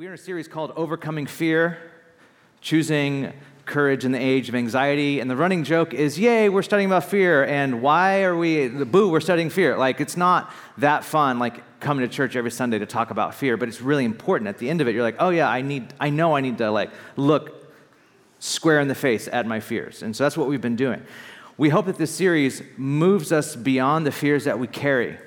We're in a series called Overcoming Fear, choosing courage in the age of anxiety. And the running joke is, yay, we're studying about fear. And why are we, boo, we're studying fear. Like, it's not that fun, like coming to church every Sunday to talk about fear, but it's really important. At the end of it, you're like, oh yeah, I need, I know I need to like look square in the face at my fears. And so that's what we've been doing. We hope that this series moves us beyond the fears that we carry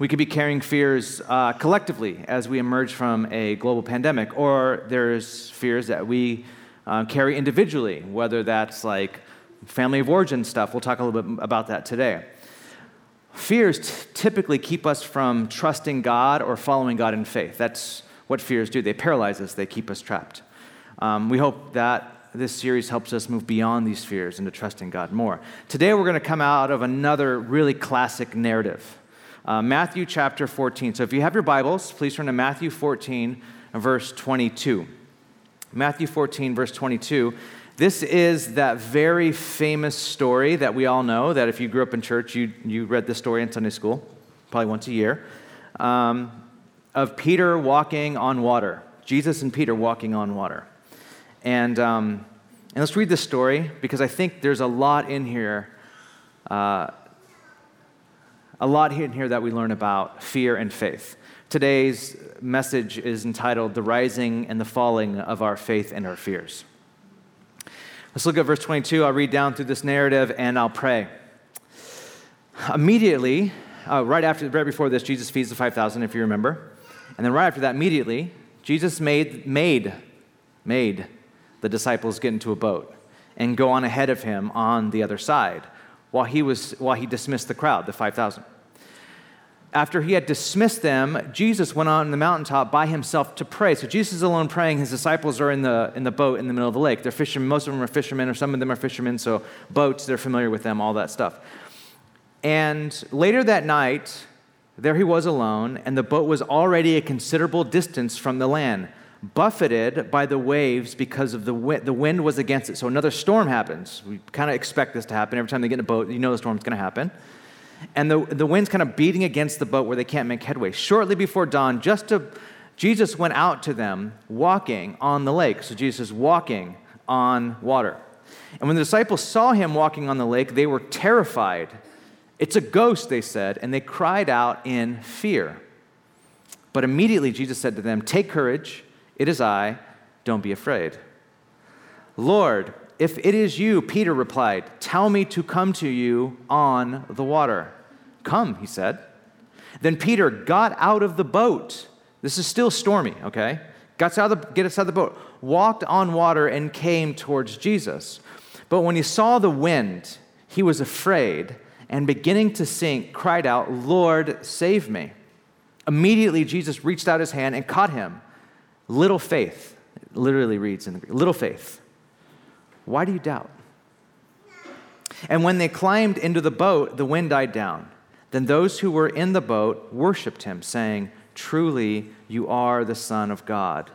we could be carrying fears uh, collectively as we emerge from a global pandemic, or there's fears that we uh, carry individually, whether that's like family of origin stuff. We'll talk a little bit about that today. Fears t- typically keep us from trusting God or following God in faith. That's what fears do. They paralyze us, they keep us trapped. Um, we hope that this series helps us move beyond these fears into trusting God more. Today, we're going to come out of another really classic narrative. Uh, Matthew chapter 14. So if you have your Bibles, please turn to Matthew 14, verse 22. Matthew 14, verse 22. This is that very famous story that we all know, that if you grew up in church, you, you read this story in Sunday school, probably once a year, um, of Peter walking on water. Jesus and Peter walking on water. And, um, and let's read this story because I think there's a lot in here uh, a lot in here that we learn about fear and faith. Today's message is entitled The Rising and the Falling of Our Faith and Our Fears. Let's look at verse 22. I'll read down through this narrative and I'll pray. Immediately, uh, right after, right before this, Jesus feeds the 5,000, if you remember. And then right after that, immediately, Jesus made, made, made the disciples get into a boat and go on ahead of him on the other side while he, was, while he dismissed the crowd, the 5,000. After he had dismissed them, Jesus went on the mountaintop by himself to pray. So Jesus is alone praying. His disciples are in the, in the boat in the middle of the lake. They're fishermen. Most of them are fishermen, or some of them are fishermen. So boats, they're familiar with them, all that stuff. And later that night, there he was alone, and the boat was already a considerable distance from the land buffeted by the waves because of the wind. The wind was against it. So another storm happens. We kind of expect this to happen. Every time they get in a boat, you know the storm's going to happen. And the, the wind's kind of beating against the boat where they can't make headway. Shortly before dawn, just to, Jesus went out to them walking on the lake. So Jesus is walking on water. And when the disciples saw him walking on the lake, they were terrified. It's a ghost, they said, and they cried out in fear. But immediately Jesus said to them, Take courage. It is I, don't be afraid. Lord, if it is you, Peter replied, tell me to come to you on the water. Come, he said. Then Peter got out of the boat. This is still stormy, okay? Got out of the, get us out of the boat, walked on water, and came towards Jesus. But when he saw the wind, he was afraid and beginning to sink, cried out, Lord, save me. Immediately, Jesus reached out his hand and caught him. Little faith, literally reads in the Greek, little faith. Why do you doubt? And when they climbed into the boat, the wind died down. Then those who were in the boat worshiped him, saying, Truly, you are the Son of God.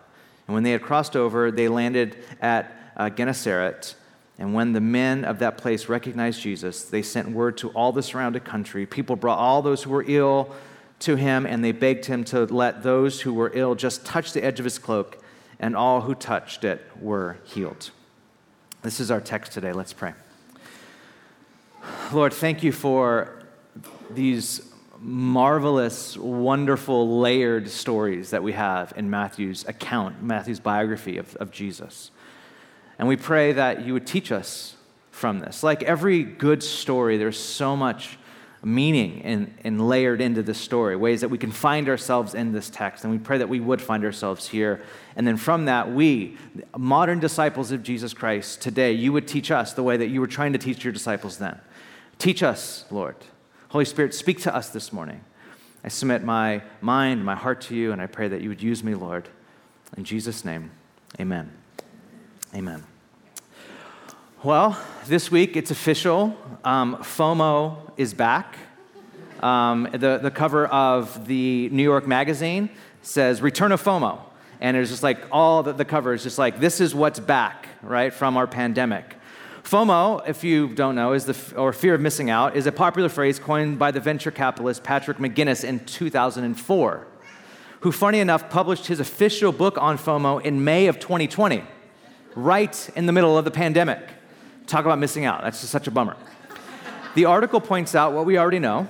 And when they had crossed over, they landed at uh, Gennesaret. And when the men of that place recognized Jesus, they sent word to all the surrounding country. People brought all those who were ill to him, and they begged him to let those who were ill just touch the edge of his cloak, and all who touched it were healed. This is our text today. Let's pray. Lord, thank you for these marvelous, wonderful, layered stories that we have in Matthew's account, Matthew's biography of, of Jesus. And we pray that you would teach us from this. Like every good story, there's so much meaning and, and layered into this story, ways that we can find ourselves in this text. And we pray that we would find ourselves here. And then from that, we, modern disciples of Jesus Christ, today, you would teach us the way that you were trying to teach your disciples then. Teach us, Lord. Holy Spirit, speak to us this morning. I submit my mind, my heart to you, and I pray that you would use me, Lord. In Jesus' name, amen. Amen. Well, this week it's official. Um, FOMO is back. Um, the, the cover of the New York Magazine says Return of FOMO. And it's just like all the, the cover is just like, this is what's back, right, from our pandemic. FOMO, if you don't know, is the, or fear of missing out, is a popular phrase coined by the venture capitalist Patrick McGinnis in 2004 who, funny enough, published his official book on FOMO in May of 2020, right in the middle of the pandemic. Talk about missing out. That's just such a bummer. the article points out what we already know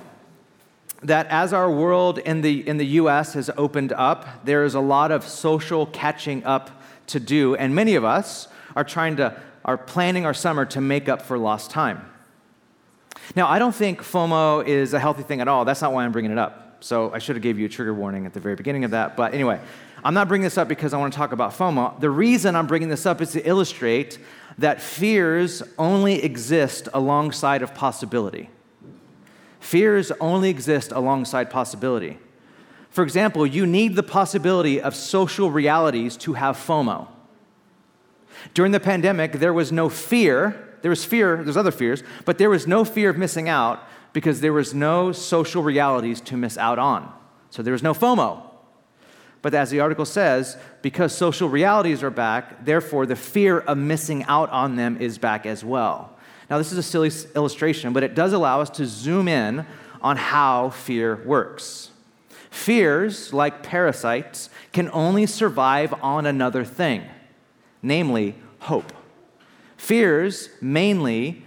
that as our world in the, in the US has opened up, there is a lot of social catching up to do, and many of us are trying to, are planning our summer to make up for lost time. Now, I don't think FOMO is a healthy thing at all. That's not why I'm bringing it up. So I should have gave you a trigger warning at the very beginning of that. But anyway, I'm not bringing this up because I want to talk about FOMO. The reason I'm bringing this up is to illustrate that fears only exist alongside of possibility. Fears only exist alongside possibility. For example, you need the possibility of social realities to have FOMO. During the pandemic, there was no fear. There was fear, there's other fears, but there was no fear of missing out because there was no social realities to miss out on. So there was no FOMO. But as the article says, because social realities are back, therefore the fear of missing out on them is back as well. Now, this is a silly illustration, but it does allow us to zoom in on how fear works. Fears, like parasites, can only survive on another thing, namely hope. Fears mainly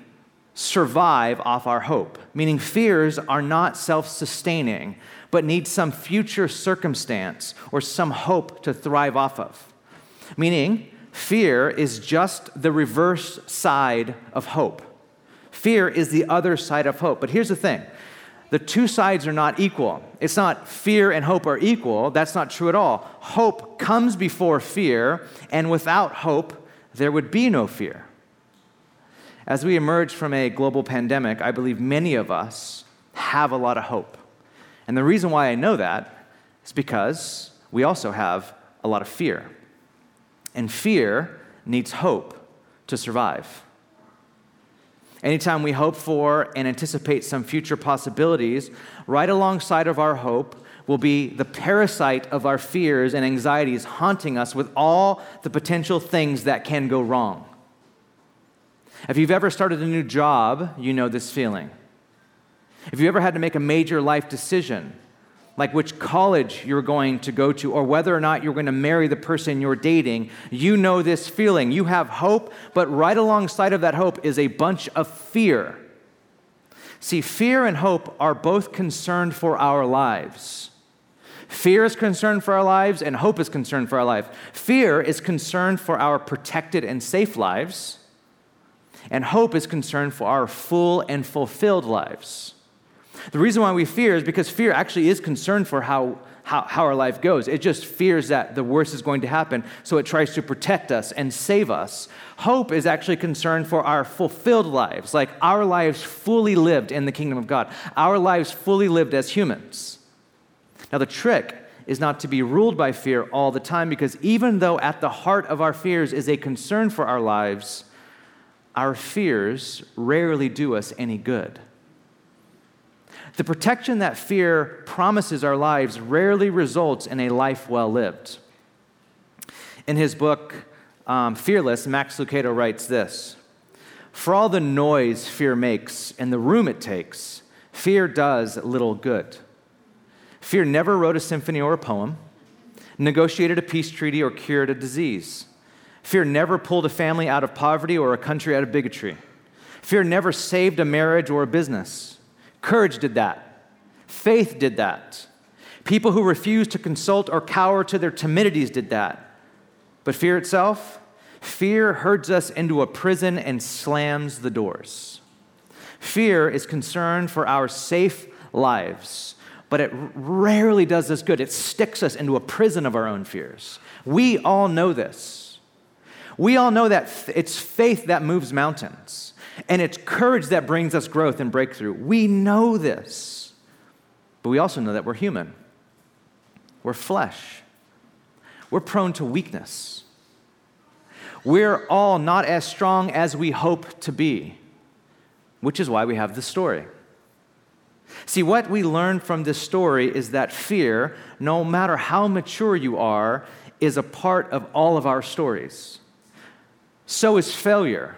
survive off our hope, meaning fears are not self sustaining, but need some future circumstance or some hope to thrive off of. Meaning, fear is just the reverse side of hope. Fear is the other side of hope. But here's the thing the two sides are not equal. It's not fear and hope are equal. That's not true at all. Hope comes before fear, and without hope, there would be no fear. As we emerge from a global pandemic, I believe many of us have a lot of hope. And the reason why I know that is because we also have a lot of fear. And fear needs hope to survive. Anytime we hope for and anticipate some future possibilities, right alongside of our hope will be the parasite of our fears and anxieties haunting us with all the potential things that can go wrong. If you've ever started a new job, you know this feeling. If you ever had to make a major life decision, like which college you're going to go to or whether or not you're going to marry the person you're dating, you know this feeling. You have hope, but right alongside of that hope is a bunch of fear. See, fear and hope are both concerned for our lives. Fear is concerned for our lives, and hope is concerned for our life. Fear is concerned for our protected and safe lives, and hope is concerned for our full and fulfilled lives. The reason why we fear is because fear actually is concerned for how, how, how, our life goes. It just fears that the worst is going to happen, so it tries to protect us and save us. Hope is actually concerned for our fulfilled lives, like our lives fully lived in the kingdom of God, our lives fully lived as humans. Now, the trick is not to be ruled by fear all the time, because even though at the heart of our fears is a concern for our lives, our fears rarely do us any good. The protection that fear promises our lives rarely results in a life well lived. In his book, um, Fearless, Max Lucado writes this For all the noise fear makes and the room it takes, fear does little good. Fear never wrote a symphony or a poem, negotiated a peace treaty, or cured a disease. Fear never pulled a family out of poverty or a country out of bigotry. Fear never saved a marriage or a business. Courage did that. Faith did that. People who refused to consult or cower to their timidities did that. But fear itself, fear herds us into a prison and slams the doors. Fear is concerned for our safe lives, but it rarely does us good. It sticks us into a prison of our own fears. We all know this. We all know that it's faith that moves mountains. And it's courage that brings us growth and breakthrough. We know this. But we also know that we're human, we're flesh, we're prone to weakness. We're all not as strong as we hope to be, which is why we have the story. See, what we learn from this story is that fear, no matter how mature you are, is a part of all of our stories. So is failure.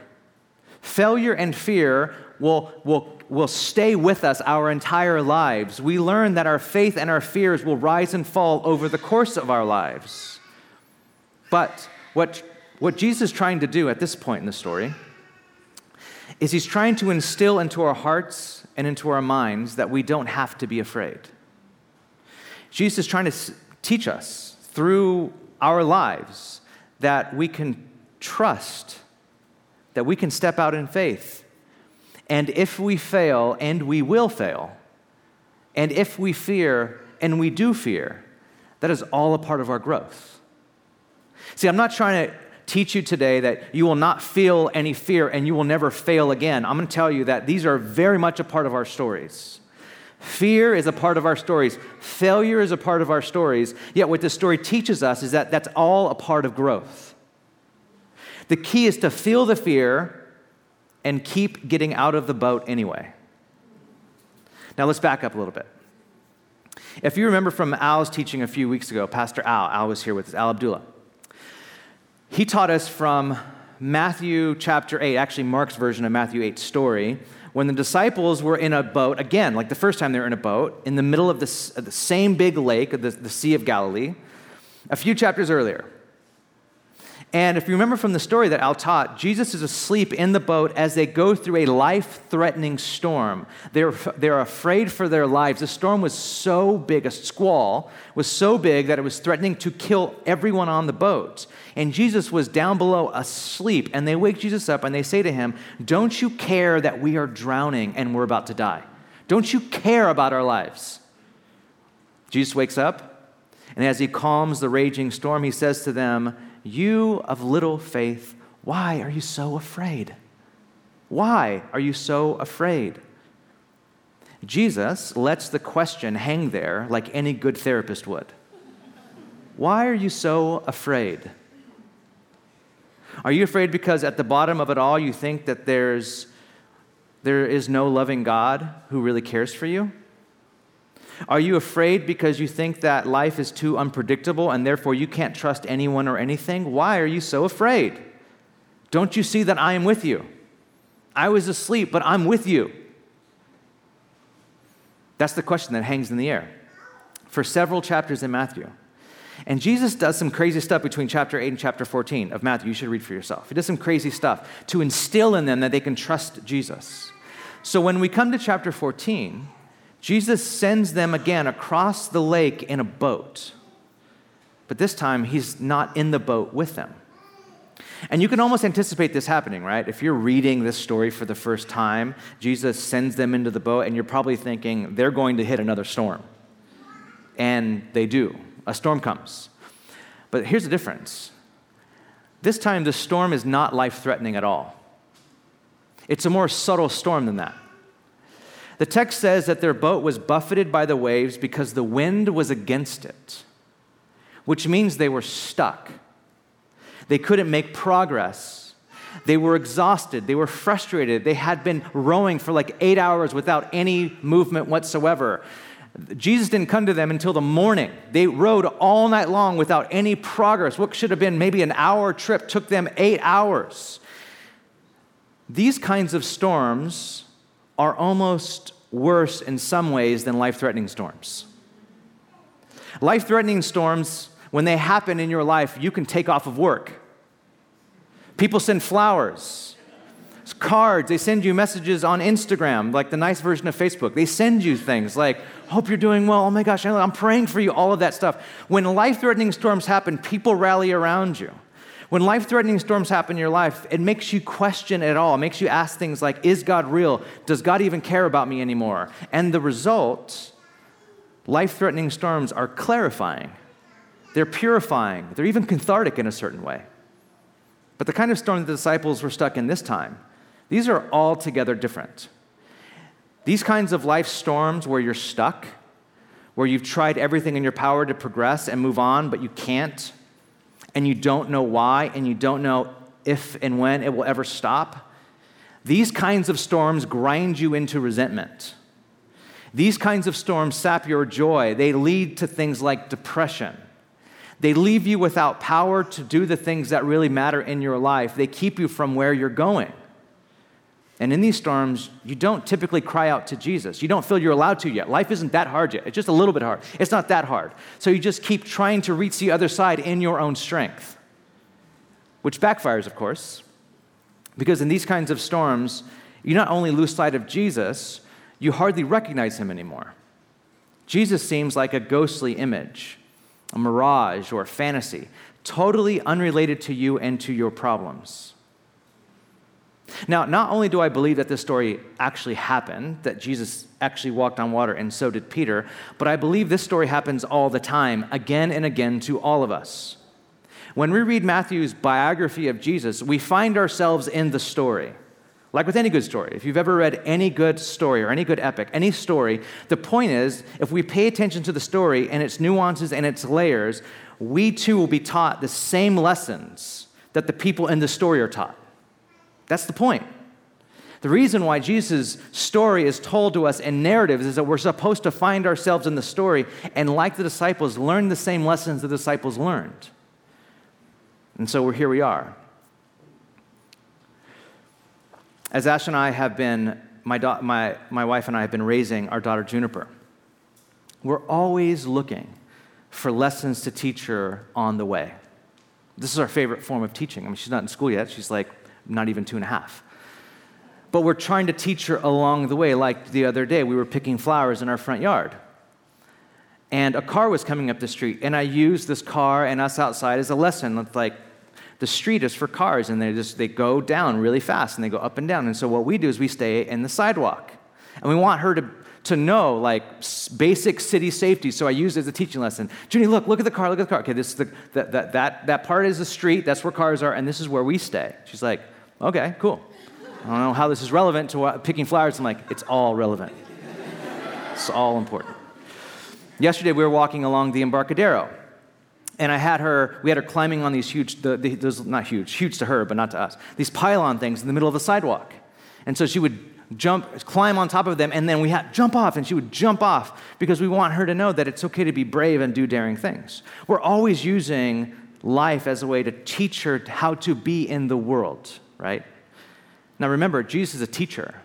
Failure and fear will, will, will stay with us our entire lives. We learn that our faith and our fears will rise and fall over the course of our lives. But what, what Jesus is trying to do at this point in the story is he's trying to instill into our hearts and into our minds that we don't have to be afraid. Jesus is trying to teach us through our lives that we can trust, that we can step out in faith. And if we fail, and we will fail, and if we fear, and we do fear, that is all a part of our growth. See, I'm not trying to teach you today that you will not feel any fear and you will never fail again. I'm going to tell you that these are very much a part of our stories. Fear is a part of our stories. Failure is a part of our stories. Yet, what this story teaches us is that that's all a part of growth. The key is to feel the fear and keep getting out of the boat anyway. Now, let's back up a little bit. If you remember from Al's teaching a few weeks ago, Pastor Al, Al was here with us, Al Abdullah. He taught us from Matthew chapter 8, actually Mark's version of Matthew 8 story, when the disciples were in a boat, again, like the first time they were in a boat, in the middle of, this, the same big lake, the, the Sea of Galilee, a few chapters earlier. And if you remember from the story that Al taught, Jesus is asleep in the boat as they go through a life threatening storm. They're, they're afraid for their lives. The storm was so big, a squall was so big that it was threatening to kill everyone on the boat. And Jesus was down below asleep. And they wake Jesus up and they say to him, Don't you care that we are drowning and we're about to die? Don't you care about our lives? Jesus wakes up, and as he calms the raging storm, he says to them, you of little faith, why are you so afraid? Why are you so afraid? Jesus lets the question hang there like any good therapist would. Why are you so afraid? Are you afraid because at the bottom of it all you think that there's there is no loving God who really cares for you? Are you afraid because you think that life is too unpredictable and therefore you can't trust anyone or anything? Why are you so afraid? Don't you see that I am with you? I was asleep, but I'm with you. That's the question that hangs in the air for several chapters in Matthew. And Jesus does some crazy stuff between chapter 8 and chapter 14 of Matthew. You should read for yourself. He does some crazy stuff to instill in them that they can trust Jesus. So when we come to chapter 14, Jesus sends them again across the lake in a boat. But this time, he's not in the boat with them. And you can almost anticipate this happening, right? If you're reading this story for the first time, Jesus sends them into the boat, and you're probably thinking they're going to hit another storm. And they do. A storm comes. But here's the difference this time, the storm is not life threatening at all, it's a more subtle storm than that. The text says that their boat was buffeted by the waves because the wind was against it, which means they were stuck. They couldn't make progress. They were exhausted. They were frustrated. They had been rowing for like eight hours without any movement whatsoever. Jesus didn't come to them until the morning. They rowed all night long without any progress. What should have been maybe an hour trip took them eight hours. These kinds of storms are almost worse in some ways than life threatening storms. Life threatening storms, when they happen in your life, you can take off of work. People send flowers, cards, they send you messages on Instagram, like the nice version of Facebook. They send you things like, Hope you're doing well. Oh my gosh, I'm praying for you, all of that stuff. When life threatening storms happen, people rally around you. When life threatening storms happen in your life, it makes you question it all. It makes you ask things like, Is God real? Does God even care about me anymore? And the result, life threatening storms are clarifying, they're purifying, they're even cathartic in a certain way. But the kind of storm the disciples were stuck in this time, these are altogether different. These kinds of life storms where you're stuck, where you've tried everything in your power to progress and move on, but you can't, and you don't know why, and you don't know if and when it will ever stop, these kinds of storms grind you into resentment. These kinds of storms sap your joy. They lead to things like depression. They leave you without power to do the things that really matter in your life. They keep you from where you're going. And in these storms, you don't typically cry out to Jesus. You don't feel you're allowed to yet. Life isn't that hard yet. It's just a little bit hard. It's not that hard. So you just keep trying to reach the other side in your own strength, which backfires, of course, because in these kinds of storms, you not only lose sight of Jesus, you hardly recognize him anymore. Jesus seems like a ghostly image, a mirage or a fantasy, totally unrelated to you and to your problems. Now, not only do I believe that this story actually happened, that Jesus actually walked on water, and so did Peter, but I believe this story happens all the time, again and again, to all of us. When we read Matthew's biography of Jesus, we find ourselves in the story. Like with any good story, if you've ever read any good story or any good epic, any story, the point is if we pay attention to the story and its nuances and its layers, we too will be taught the same lessons that the people in the story are taught. That's the point. The reason why Jesus' story is told to us in narratives is that we're supposed to find ourselves in the story and, like the disciples, learn the same lessons the disciples learned. And so we're here we are. As Ash and I have been, my, my, my wife and I have been raising our daughter Juniper, we're always looking for lessons to teach her on the way. This is our favorite form of teaching. I mean, she's not in school yet. She's like not even two and a half. But we're trying to teach her along the way. Like the other day, we were picking flowers in our front yard. And a car was coming up the street, and I used this car and us outside as a lesson. It's like the street is for cars, and they just they go down really fast and they go up and down. And so what we do is we stay in the sidewalk, and we want her to to know like basic city safety. So I used it as a teaching lesson. Junie, look, look at the car, look at the car. Okay, this is the, that, that, that, that part is the street, that's where cars are, and this is where we stay. She's like, okay, cool. I don't know how this is relevant to picking flowers. I'm like, it's all relevant. It's all important. Yesterday, we were walking along the Embarcadero, and I had her, we had her climbing on these huge, the, the, those, not huge, huge to her, but not to us, these pylon things in the middle of the sidewalk. And so she would jump, climb on top of them, and then we had jump off, and she would jump off because we want her to know that it's okay to be brave and do daring things. We're always using life as a way to teach her how to be in the world, right? Now remember, Jesus is a teacher,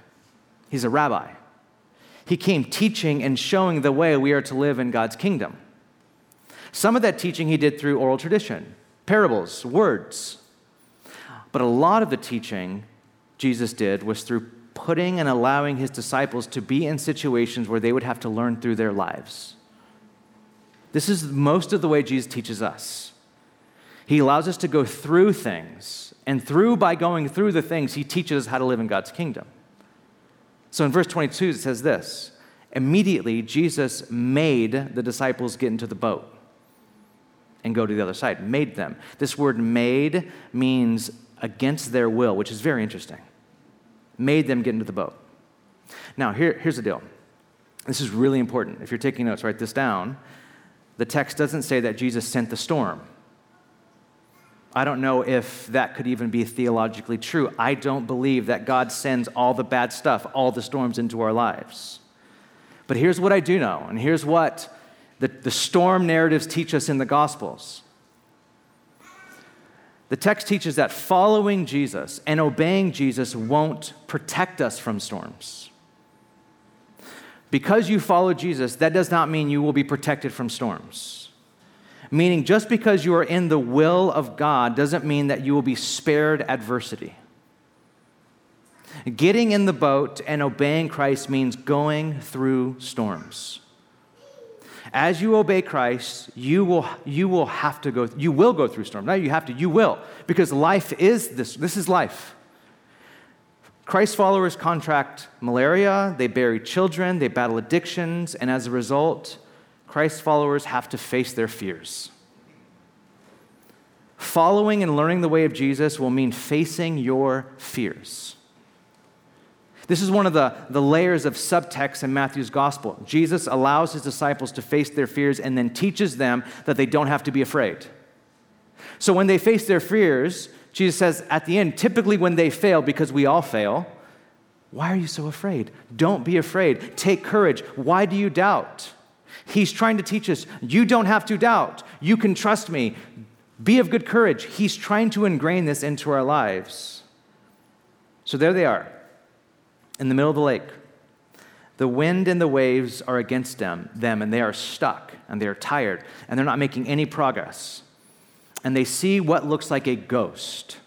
he's a rabbi. He came teaching and showing the way we are to live in God's kingdom. Some of that teaching he did through oral tradition, parables, words. But a lot of the teaching Jesus did was through putting and allowing his disciples to be in situations where they would have to learn through their lives. This is most of the way Jesus teaches us. He allows us to go through things, and through by going through the things, he teaches us how to live in God's kingdom. So in verse 22, it says this Immediately, Jesus made the disciples get into the boat and go to the other side. Made them. This word made means against their will, which is very interesting made them get into the boat. Now, here, here's the deal. This is really important. If you're taking notes, write this down. The text doesn't say that Jesus sent the storm. I don't know if that could even be theologically true. I don't believe that God sends all the bad stuff, all the storms into our lives. But here's what I do know, and here's what the, the storm narratives teach us in the Gospels the text teaches that following Jesus and obeying Jesus won't protect us from storms. Because you follow Jesus, that does not mean you will be protected from storms. Meaning, just because you are in the will of God doesn't mean that you will be spared adversity. Getting in the boat and obeying Christ means going through storms as you obey Christ, you will, you will have to go, you will go through storms. Now you have to, you will, because life is this, this is life. Christ followers contract malaria, they bury children, they battle addictions, and as a result, Christ followers have to face their fears. Following and learning the way of Jesus will mean facing your fears. This is one of the, the layers of subtext in Matthew's gospel. Jesus allows his disciples to face their fears and then teaches them that they don't have to be afraid. So when they face their fears, Jesus says at the end, typically when they fail, because we all fail, why are you so afraid? Don't be afraid. Take courage. Why do you doubt? He's trying to teach us you don't have to doubt. You can trust me. Be of good courage. He's trying to ingrain this into our lives. So there they are in the middle of the lake. The wind and the waves are against them, them, and they are stuck, and they are tired, and they're not making any progress. And they see what looks like a ghost.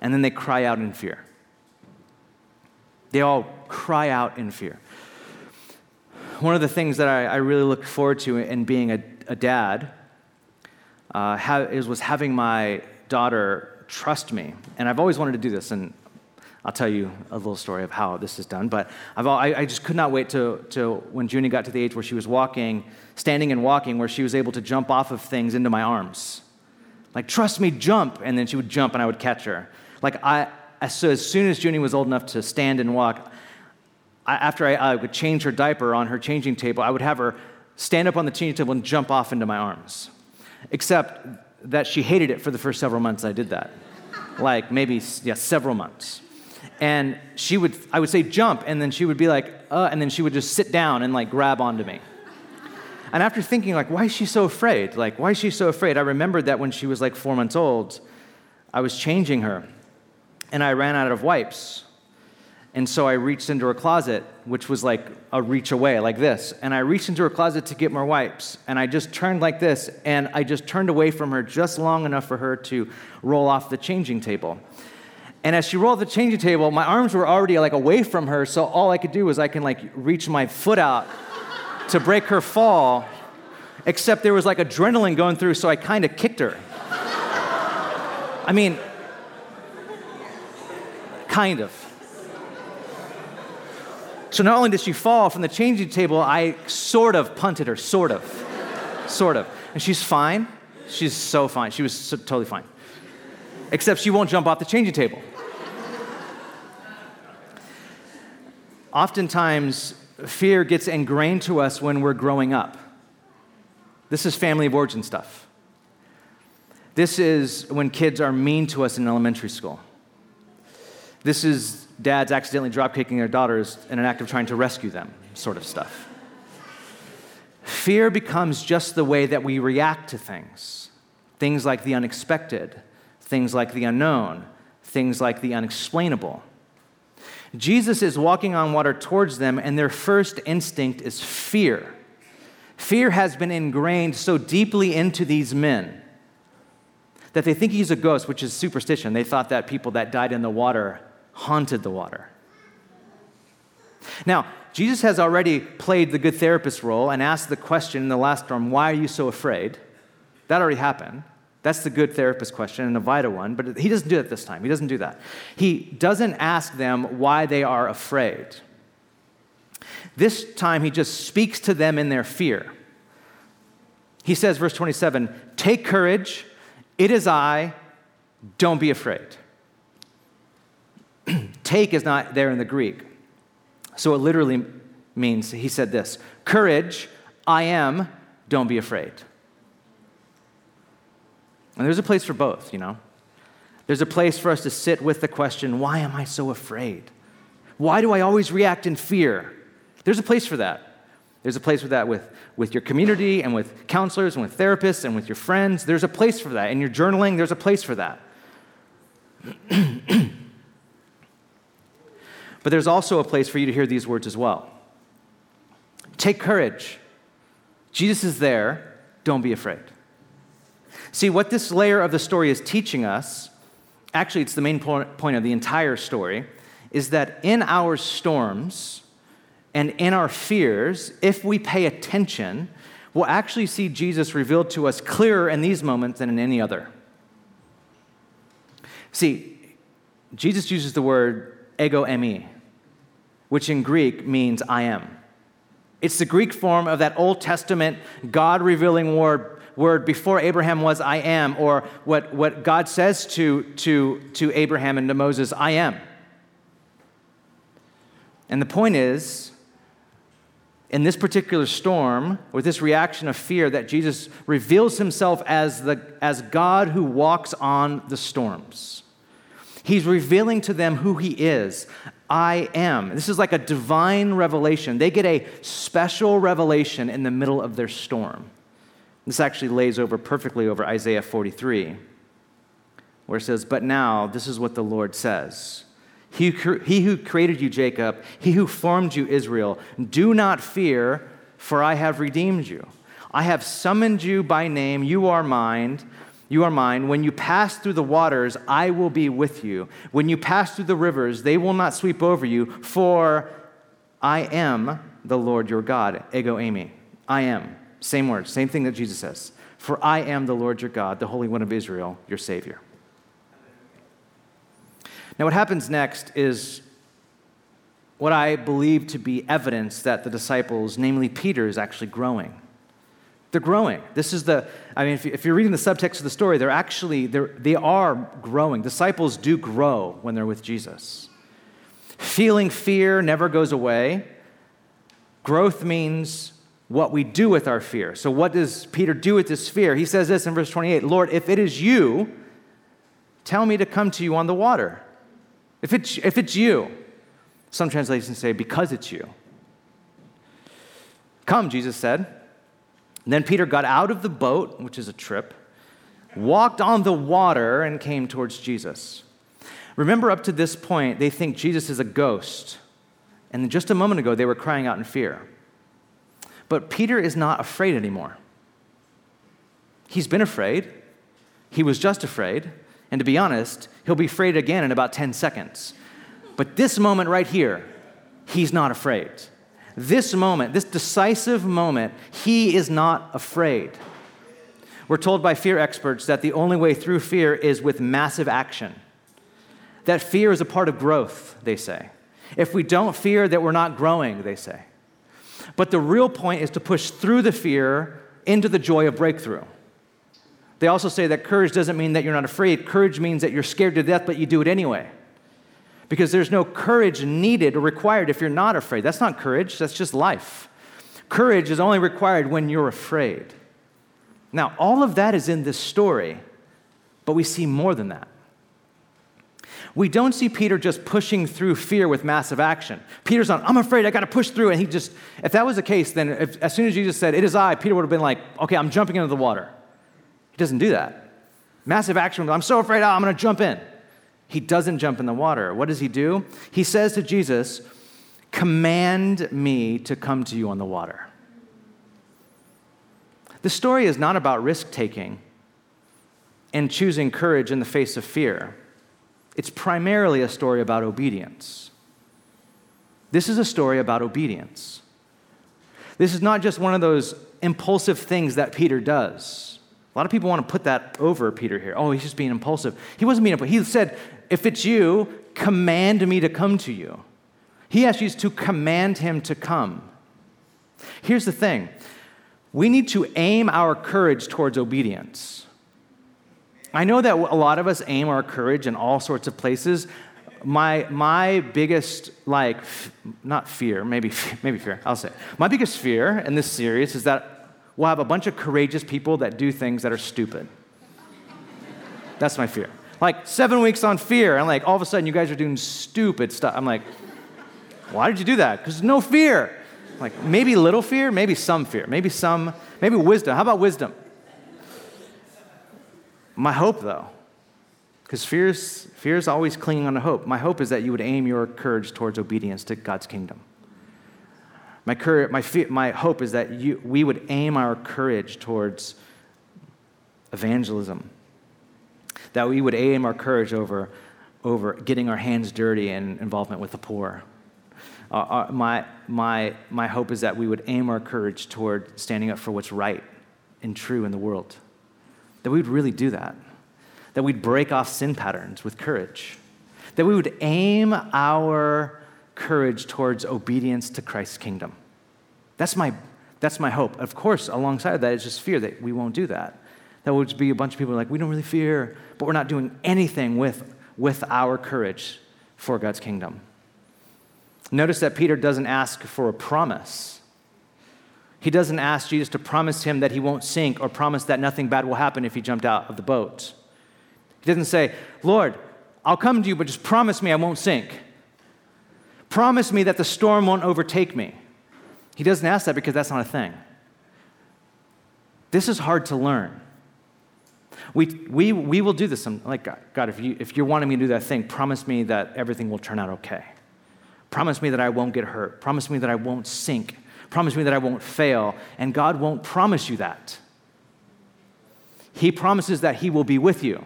And then they cry out in fear. They all cry out in fear. One of the things that I, I really looked forward to in being a, a dad uh, ha- is, was having my daughter trust me. And I've always wanted to do this, and I'll tell you a little story of how this is done. But I've, I, I just could not wait till, till when Junie got to the age where she was walking, standing and walking, where she was able to jump off of things into my arms. Like, trust me, jump. And then she would jump and I would catch her. Like, I, so as soon as Junie was old enough to stand and walk, I, after I, I would change her diaper on her changing table, I would have her stand up on the changing table and jump off into my arms. Except that she hated it for the first several months I did that. like maybe, yeah, several months. And she would, I would say jump, and then she would be like, uh, and then she would just sit down and like grab onto me. And after thinking, like, why is she so afraid? Like, why is she so afraid? I remembered that when she was like four months old, I was changing her, and I ran out of wipes. And so I reached into her closet, which was like a reach away, like this. And I reached into her closet to get more wipes. And I just turned like this, and I just turned away from her just long enough for her to roll off the changing table. And as she rolled the changing table, my arms were already like away from her, so all I could do was I can like reach my foot out to break her fall, except there was like adrenaline going through, so I kind of kicked her. I mean, kind of. So not only did she fall from the changing table, I sort of punted her, sort of. sort of. And she's fine. She's so fine. She was so, totally fine. Except she won't jump off the changing table. Oftentimes, fear gets ingrained to us when we're growing up. This is family of origin stuff. This is when kids are mean to us in elementary school. This is dads accidentally drop kicking their daughters in an act of trying to rescue them, sort of stuff. Fear becomes just the way that we react to things. Things like the unexpected, things like the unknown, things like the unexplainable. Jesus is walking on water towards them, and their first instinct is fear. Fear has been ingrained so deeply into these men that they think he's a ghost, which is superstition. They thought that people that died in the water haunted the water. Now, Jesus has already played the good therapist role and asked the question in the last storm, Why are you so afraid? That already happened. That's the good therapist question and a vital one, but he doesn't do it this time. He doesn't do that. He doesn't ask them why they are afraid. This time, he just speaks to them in their fear. He says, verse 27, Take courage, it is I, don't be afraid. Take is not there in the Greek. So it literally means, he said this Courage, I am, don't be afraid. And there's a place for both, you know. There's a place for us to sit with the question, why am I so afraid? Why do I always react in fear? There's a place for that. There's a place for that with, with your community and with counselors and with therapists and with your friends. There's a place for that. In your journaling, there's a place for that. but there's also a place for you to hear these words as well. Take courage. Jesus is there. Don't be afraid. See, what this layer of the story is teaching us, actually, it's the main point of the entire story, is that in our storms and in our fears, if we pay attention, we'll actually see Jesus revealed to us clearer in these moments than in any other. See, Jesus uses the word ego eimi, which in Greek means I am. It's the Greek form of that Old Testament God revealing word word before Abraham was, I am, or what, what God says to, to, to Abraham and to Moses, I am. And the point is, in this particular storm, with this reaction of fear, that Jesus reveals himself as, the, as God who walks on the storms. He's revealing to them who he is. I am. This is like a divine revelation. They get a special revelation in the middle of their storm. This actually lays over perfectly over Isaiah 43, where it says, But now, this is what the Lord says he, he who created you, Jacob, he who formed you, Israel, do not fear, for I have redeemed you. I have summoned you by name, you are mine. You are mine. When you pass through the waters, I will be with you. When you pass through the rivers, they will not sweep over you, for I am the Lord your God. Ego eimi. I am. Same words, same thing that Jesus says. For I am the Lord your God, the Holy One of Israel, your Savior. Now, what happens next is what I believe to be evidence that the disciples, namely Peter, is actually growing. They're growing. This is the, I mean, if you're reading the subtext of the story, they're actually, they're, they are growing. Disciples do grow when they're with Jesus. Feeling fear never goes away. Growth means what we do with our fear. So, what does Peter do with this fear? He says this in verse 28 Lord, if it is you, tell me to come to you on the water. If it's, if it's you, some translations say, because it's you. Come, Jesus said. And then Peter got out of the boat, which is a trip, walked on the water, and came towards Jesus. Remember, up to this point, they think Jesus is a ghost. And just a moment ago, they were crying out in fear. But Peter is not afraid anymore. He's been afraid. He was just afraid. And to be honest, he'll be afraid again in about 10 seconds. But this moment right here, he's not afraid. This moment, this decisive moment, he is not afraid. We're told by fear experts that the only way through fear is with massive action. That fear is a part of growth, they say. If we don't fear, that we're not growing, they say. But the real point is to push through the fear into the joy of breakthrough. They also say that courage doesn't mean that you're not afraid. Courage means that you're scared to death, but you do it anyway. Because there's no courage needed or required if you're not afraid. That's not courage, that's just life. Courage is only required when you're afraid. Now, all of that is in this story, but we see more than that. We don't see Peter just pushing through fear with massive action. Peter's on, I'm afraid, I got to push through. And he just, if that was the case, then if, as soon as Jesus said, It is I, Peter would have been like, Okay, I'm jumping into the water. He doesn't do that. Massive action, I'm so afraid, oh, I'm to jump in. He doesn't jump in the water. What does he do? He says to Jesus, Command me to come to you on the water. The story is not about risk taking and choosing courage in the face of fear. It's primarily a story about obedience. This is a story about obedience. This is not just one of those impulsive things that Peter does. A lot of people want to put that over Peter here. Oh, he's just being impulsive. He wasn't being impulsive. He said, If it's you, command me to come to you. He asks you to command him to come. Here's the thing we need to aim our courage towards obedience. I know that a lot of us aim our courage in all sorts of places. My, my biggest, like, not fear, maybe, maybe fear, I'll say. My biggest fear in this series is that we'll have a bunch of courageous people that do things that are stupid. That's my fear. Like seven weeks on fear, and like all of a sudden you guys are doing stupid stuff. I'm like, why did you do that? Because no fear. Like maybe little fear, maybe some fear, maybe some, maybe wisdom. How about wisdom? My hope, though, because fear's, fear's always clinging on to hope. My hope is that you would aim your courage towards obedience to God's kingdom. My, courage, my, fear, my hope is that you, we would aim our courage towards evangelism, that we would aim our courage over, over getting our hands dirty and involvement with the poor. Uh, uh, my, my, my hope is that we would aim our courage toward standing up for what's right and true in the world. That we would really do that. That we'd break off sin patterns with courage. That we would aim our courage towards obedience to Christ's kingdom. That's my, that's my hope. Of course, alongside of that is just fear that we won't do that. That would be a bunch of people like, we don't really fear, but we're not doing anything with, with our courage for God's kingdom. Notice that Peter doesn't ask for a promise. He doesn't ask Jesus to promise him that he won't sink or promise that nothing bad will happen if he jumped out of the boat. He doesn't say, Lord, I'll come to you, but just promise me I won't sink. Promise me that the storm won't overtake me. He doesn't ask that because that's not a thing. This is hard to learn. We, we, we will do this. I'm like, God, if, you, if you're wanting me to do that thing, promise me that everything will turn out okay. Promise me that I won't get hurt. Promise me that I won't sink. Promise me that I won't fail. And God won't promise you that. He promises that He will be with you.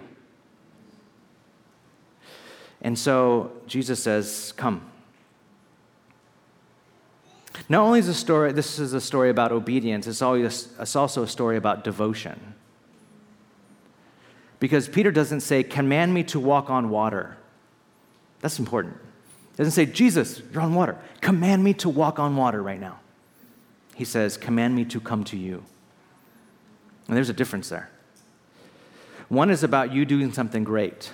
And so Jesus says, Come. Not only is a story, this is a story about obedience, it's, always, it's also a story about devotion. Because Peter doesn't say, Command me to walk on water. That's important. He doesn't say, Jesus, you're on water. Command me to walk on water right now. He says, Command me to come to you. And there's a difference there. One is about you doing something great.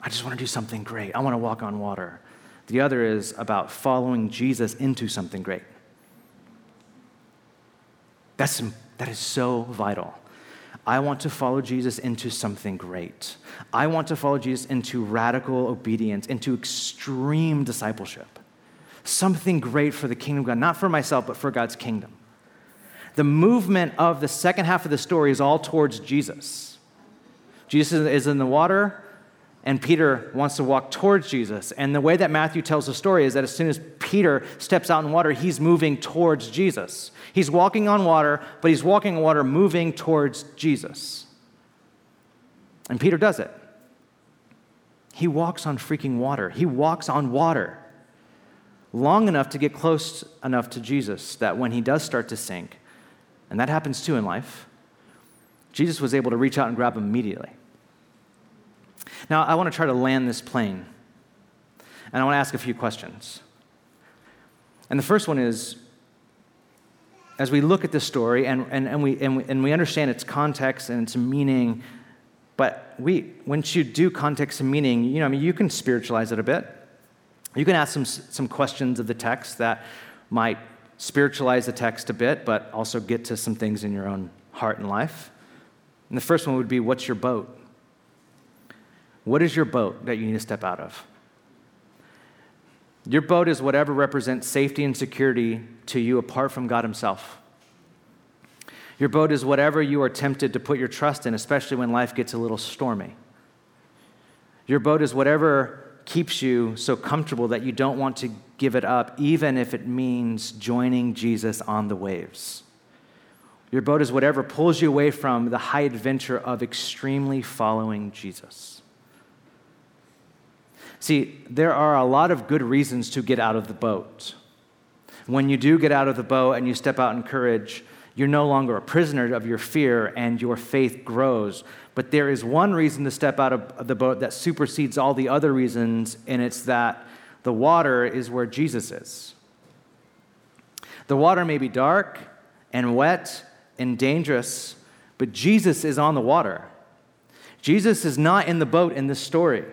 I just want to do something great. I want to walk on water. The other is about following Jesus into something great. That's, that is so vital. I want to follow Jesus into something great. I want to follow Jesus into radical obedience, into extreme discipleship. Something great for the kingdom of God, not for myself, but for God's kingdom. The movement of the second half of the story is all towards Jesus. Jesus is in the water, and Peter wants to walk towards Jesus. And the way that Matthew tells the story is that as soon as Peter steps out in water, he's moving towards Jesus. He's walking on water, but he's walking on water moving towards Jesus. And Peter does it. He walks on freaking water. He walks on water long enough to get close enough to Jesus that when he does start to sink, and that happens too in life, Jesus was able to reach out and grab him immediately. Now, I want to try to land this plane, and I want to ask a few questions. And the first one is as we look at this story and, and, and, we, and, we, and we understand its context and its meaning, but we, once you do context and meaning, you know, I mean, you can spiritualize it a bit. You can ask some, some questions of the text that might spiritualize the text a bit, but also get to some things in your own heart and life. And the first one would be what's your boat? What is your boat that you need to step out of? Your boat is whatever represents safety and security to you apart from God Himself. Your boat is whatever you are tempted to put your trust in, especially when life gets a little stormy. Your boat is whatever keeps you so comfortable that you don't want to give it up, even if it means joining Jesus on the waves. Your boat is whatever pulls you away from the high adventure of extremely following Jesus. See, there are a lot of good reasons to get out of the boat. When you do get out of the boat and you step out in courage, you're no longer a prisoner of your fear and your faith grows. But there is one reason to step out of the boat that supersedes all the other reasons, and it's that the water is where Jesus is. The water may be dark and wet and dangerous, but Jesus is on the water. Jesus is not in the boat in this story.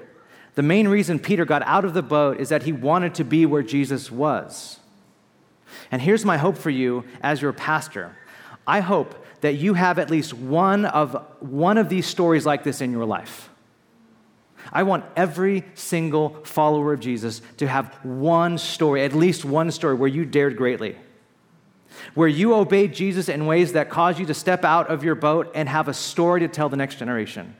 The main reason Peter got out of the boat is that he wanted to be where Jesus was. And here's my hope for you as your pastor I hope that you have at least one of, one of these stories like this in your life. I want every single follower of Jesus to have one story, at least one story, where you dared greatly, where you obeyed Jesus in ways that caused you to step out of your boat and have a story to tell the next generation.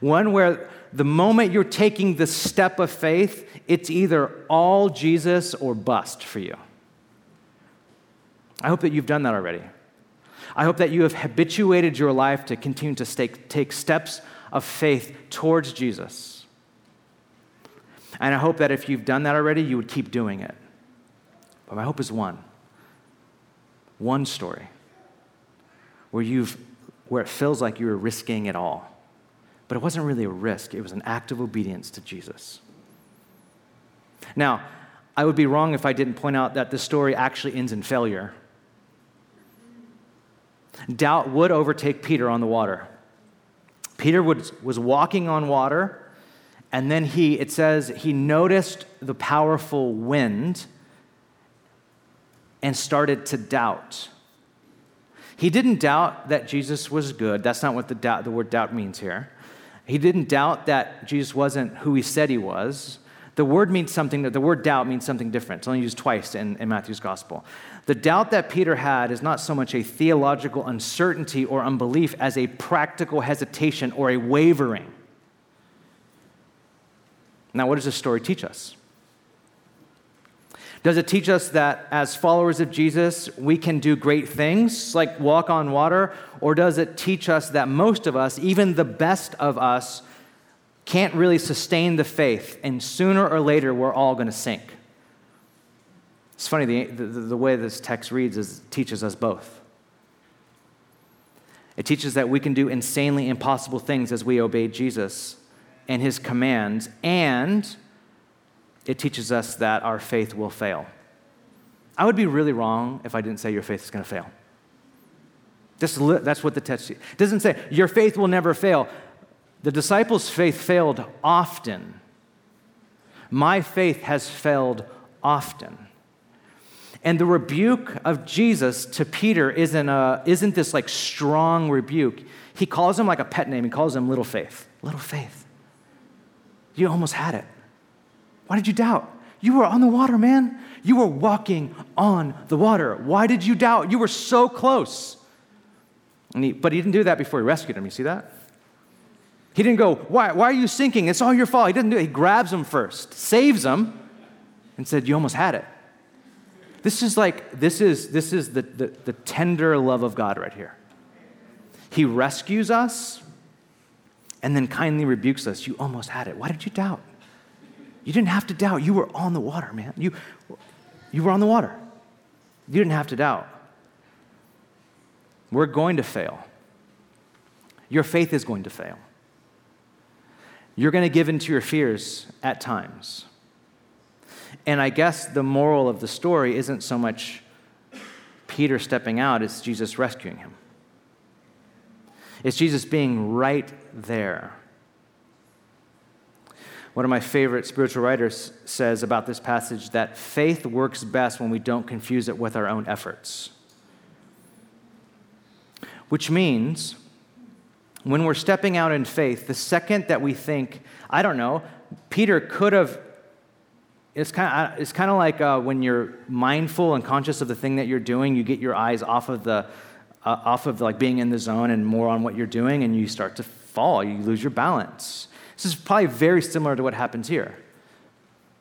One where the moment you're taking the step of faith, it's either all Jesus or bust for you. I hope that you've done that already. I hope that you have habituated your life to continue to take, take steps of faith towards Jesus. And I hope that if you've done that already, you would keep doing it. But my hope is one one story where, you've, where it feels like you're risking it all but it wasn't really a risk, it was an act of obedience to Jesus. Now, I would be wrong if I didn't point out that this story actually ends in failure. Doubt would overtake Peter on the water. Peter was walking on water, and then he, it says, he noticed the powerful wind and started to doubt. He didn't doubt that Jesus was good. That's not what the, doubt, the word doubt means here. He didn't doubt that Jesus wasn't who he said he was. The word means something, the word doubt means something different. It's only used twice in, in Matthew's gospel. The doubt that Peter had is not so much a theological uncertainty or unbelief as a practical hesitation or a wavering. Now, what does this story teach us? Does it teach us that as followers of Jesus, we can do great things like walk on water? Or does it teach us that most of us, even the best of us, can't really sustain the faith and sooner or later we're all going to sink? It's funny, the, the, the, way this text reads is teaches us both. It teaches that we can do insanely impossible things as we obey Jesus and his commands, and it teaches us that our faith will fail. I would be really wrong if I didn't say your faith is going to fail. That's what the text it doesn't say your faith will never fail. The disciples' faith failed often. My faith has failed often. And the rebuke of Jesus to Peter isn't, a, isn't this like strong rebuke. He calls him like a pet name. He calls him little faith. Little faith. You almost had it. Why did you doubt? You were on the water, man. You were walking on the water. Why did you doubt? You were so close. He, but he didn't do that before he rescued him. You see that? He didn't go, why, why are you sinking? It's all your fault. He didn't do it. He grabs him first, saves him, and said, You almost had it. This is like, this is, this is the, the, the tender love of God right here. He rescues us and then kindly rebukes us. You almost had it. Why did you doubt? You didn't have to doubt. You were on the water, man. You, you were on the water. You didn't have to doubt. We're going to fail. Your faith is going to fail. You're going to give in to your fears at times. And I guess the moral of the story isn't so much Peter stepping out, it's Jesus rescuing him. It's Jesus being right there one of my favorite spiritual writers says about this passage that faith works best when we don't confuse it with our own efforts. Which means when we're stepping out in faith, the second that we think, I don't know, Peter could have. It's kind of, it's kind of like uh, when you're mindful and conscious of the thing that you're doing, you get your eyes off of the, uh, off of like being in the zone and more on what you're doing, and you start to fall. You lose your balance. This is probably very similar to what happens here.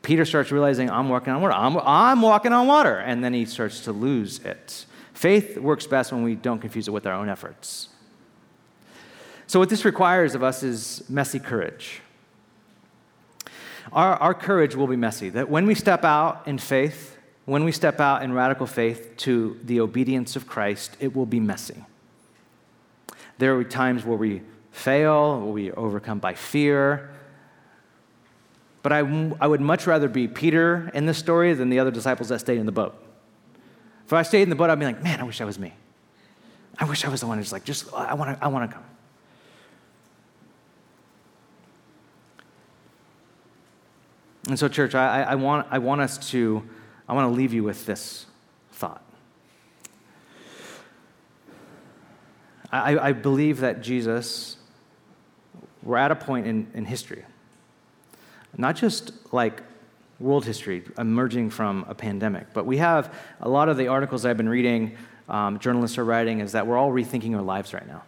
Peter starts realizing, I'm walking on water. I'm, I'm walking on water. And then he starts to lose it. Faith works best when we don't confuse it with our own efforts. So, what this requires of us is messy courage. Our, our courage will be messy. That when we step out in faith, when we step out in radical faith to the obedience of Christ, it will be messy. There will be times where we fail, we overcome by fear? But I, I would much rather be Peter in this story than the other disciples that stayed in the boat. If I stayed in the boat, I'd be like, man, I wish I was me. I wish I was the one who's like, just, I want to I wanna come. And so, church, I, I, want, I want us to, I want to leave you with this thought. I, I believe that Jesus we're at a point in, in history, not just like world history emerging from a pandemic, but we have a lot of the articles I've been reading, um, journalists are writing, is that we're all rethinking our lives right now.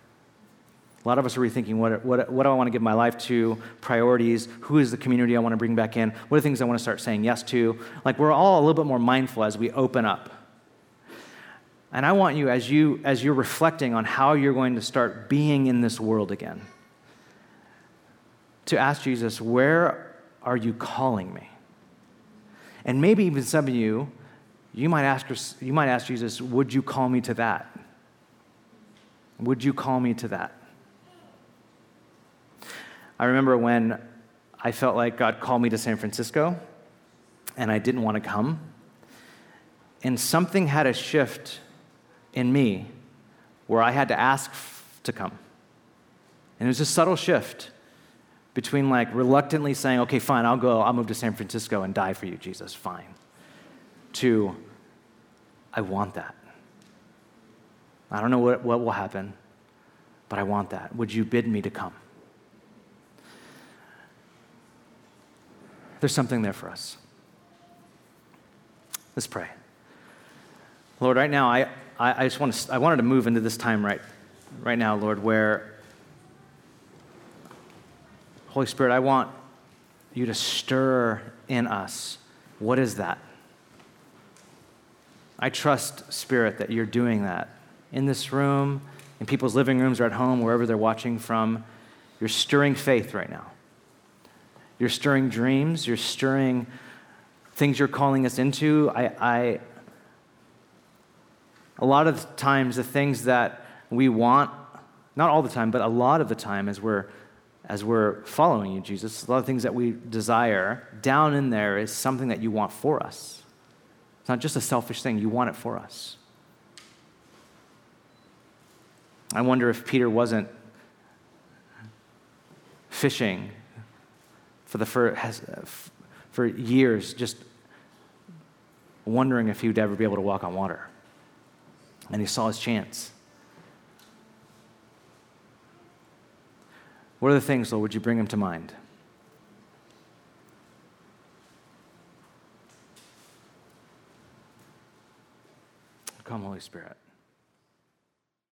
A lot of us are rethinking what, what, what do I want to give my life to, priorities, who is the community I want to bring back in, what are things I want to start saying yes to. Like we're all a little bit more mindful as we open up. And I want you, as, you, as you're reflecting on how you're going to start being in this world again, to ask Jesus, Where are you calling me? And maybe even some of you, you might ask, you might ask Jesus, Would you call me to that? Would you call me to that? I remember when I felt like God called me to San Francisco and I didn't want to come. And something had a shift in me where I had to ask to come. And it was a subtle shift between like reluctantly saying, okay, fine, I'll go, I'll move to San Francisco and die for you, Jesus, fine, to, I want that. I don't know what, what will happen, but I want that. Would you bid me to come? There's something there for us. Let's pray. Lord, right now, I, I, I just want to, I wanted to move into this time right, right now, Lord, where, Holy Spirit, I want you to stir in us. What is that? I trust, Spirit, that you're doing that in this room, in people's living rooms or at home, wherever they're watching from. You're stirring faith right now. You're stirring dreams. You're stirring things you're calling us into. I, I, a lot of times, the things that we want, not all the time, but a lot of the time, as we're as we're following you, Jesus, a lot of things that we desire, down in there is something that you want for us. It's not just a selfish thing, you want it for us. I wonder if Peter wasn't fishing for, the, for, uh, for years, just wondering if he would ever be able to walk on water. And he saw his chance. What are the things, Lord, would you bring him to mind? Come, Holy Spirit.